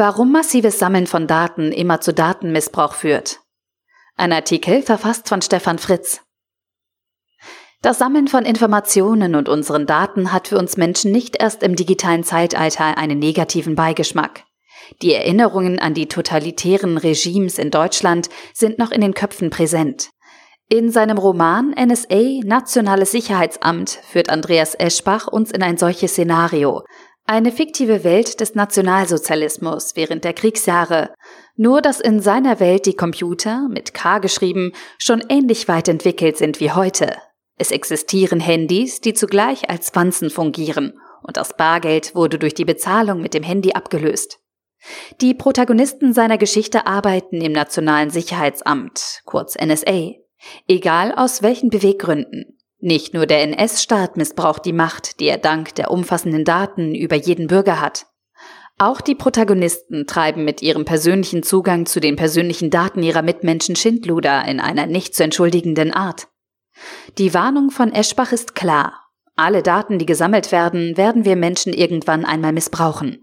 Warum massives Sammeln von Daten immer zu Datenmissbrauch führt. Ein Artikel verfasst von Stefan Fritz. Das Sammeln von Informationen und unseren Daten hat für uns Menschen nicht erst im digitalen Zeitalter einen negativen Beigeschmack. Die Erinnerungen an die totalitären Regimes in Deutschland sind noch in den Köpfen präsent. In seinem Roman NSA Nationales Sicherheitsamt führt Andreas Eschbach uns in ein solches Szenario, eine fiktive Welt des Nationalsozialismus während der Kriegsjahre. Nur dass in seiner Welt die Computer, mit K geschrieben, schon ähnlich weit entwickelt sind wie heute. Es existieren Handys, die zugleich als Wanzen fungieren, und das Bargeld wurde durch die Bezahlung mit dem Handy abgelöst. Die Protagonisten seiner Geschichte arbeiten im Nationalen Sicherheitsamt, kurz NSA, egal aus welchen Beweggründen. Nicht nur der NS-Staat missbraucht die Macht, die er dank der umfassenden Daten über jeden Bürger hat. Auch die Protagonisten treiben mit ihrem persönlichen Zugang zu den persönlichen Daten ihrer Mitmenschen Schindluder in einer nicht zu entschuldigenden Art. Die Warnung von Eschbach ist klar. Alle Daten, die gesammelt werden, werden wir Menschen irgendwann einmal missbrauchen.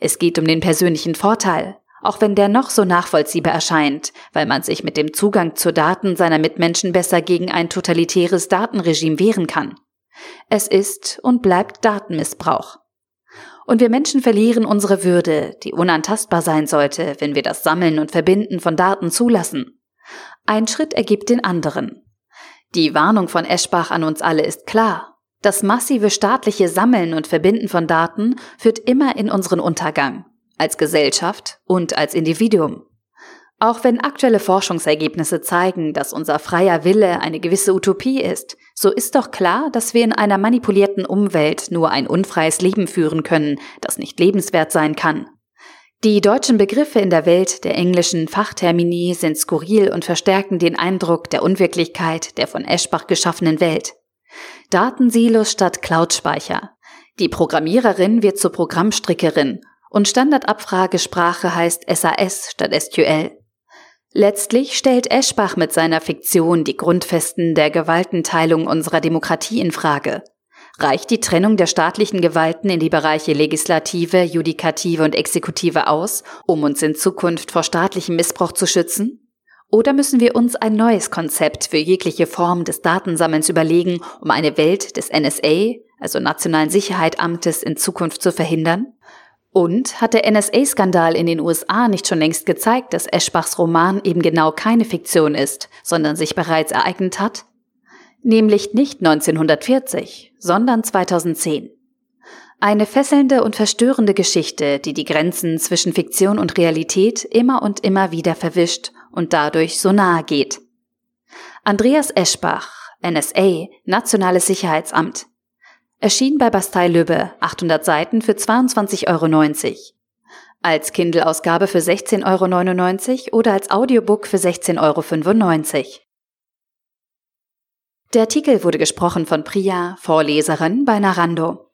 Es geht um den persönlichen Vorteil, auch wenn der noch so nachvollziehbar erscheint, weil man sich mit dem Zugang zu Daten seiner Mitmenschen besser gegen ein totalitäres Datenregime wehren kann. Es ist und bleibt Datenmissbrauch. Und wir Menschen verlieren unsere Würde, die unantastbar sein sollte, wenn wir das Sammeln und Verbinden von Daten zulassen. Ein Schritt ergibt den anderen. Die Warnung von Eschbach an uns alle ist klar. Das massive staatliche Sammeln und Verbinden von Daten führt immer in unseren Untergang als Gesellschaft und als Individuum. Auch wenn aktuelle Forschungsergebnisse zeigen, dass unser freier Wille eine gewisse Utopie ist, so ist doch klar, dass wir in einer manipulierten Umwelt nur ein unfreies Leben führen können, das nicht lebenswert sein kann. Die deutschen Begriffe in der Welt der englischen Fachtermini sind skurril und verstärken den Eindruck der Unwirklichkeit der von Eschbach geschaffenen Welt. Datensilos statt Cloudspeicher. Die Programmiererin wird zur Programmstrickerin und Standardabfragesprache heißt SAS statt SQL. Letztlich stellt Eschbach mit seiner Fiktion die Grundfesten der Gewaltenteilung unserer Demokratie in Frage. Reicht die Trennung der staatlichen Gewalten in die Bereiche Legislative, Judikative und Exekutive aus, um uns in Zukunft vor staatlichem Missbrauch zu schützen? Oder müssen wir uns ein neues Konzept für jegliche Form des Datensammelns überlegen, um eine Welt des NSA, also Nationalen Sicherheitsamtes, in Zukunft zu verhindern? Und hat der NSA-Skandal in den USA nicht schon längst gezeigt, dass Eschbachs Roman eben genau keine Fiktion ist, sondern sich bereits ereignet hat? Nämlich nicht 1940, sondern 2010. Eine fesselnde und verstörende Geschichte, die die Grenzen zwischen Fiktion und Realität immer und immer wieder verwischt und dadurch so nahe geht. Andreas Eschbach, NSA, Nationales Sicherheitsamt, Erschien bei Bastei-Lübbe, 800 Seiten für 22,90 Euro. Als Kindle-Ausgabe für 16,99 Euro oder als Audiobook für 16,95 Euro. Der Artikel wurde gesprochen von Priya, Vorleserin bei Narando.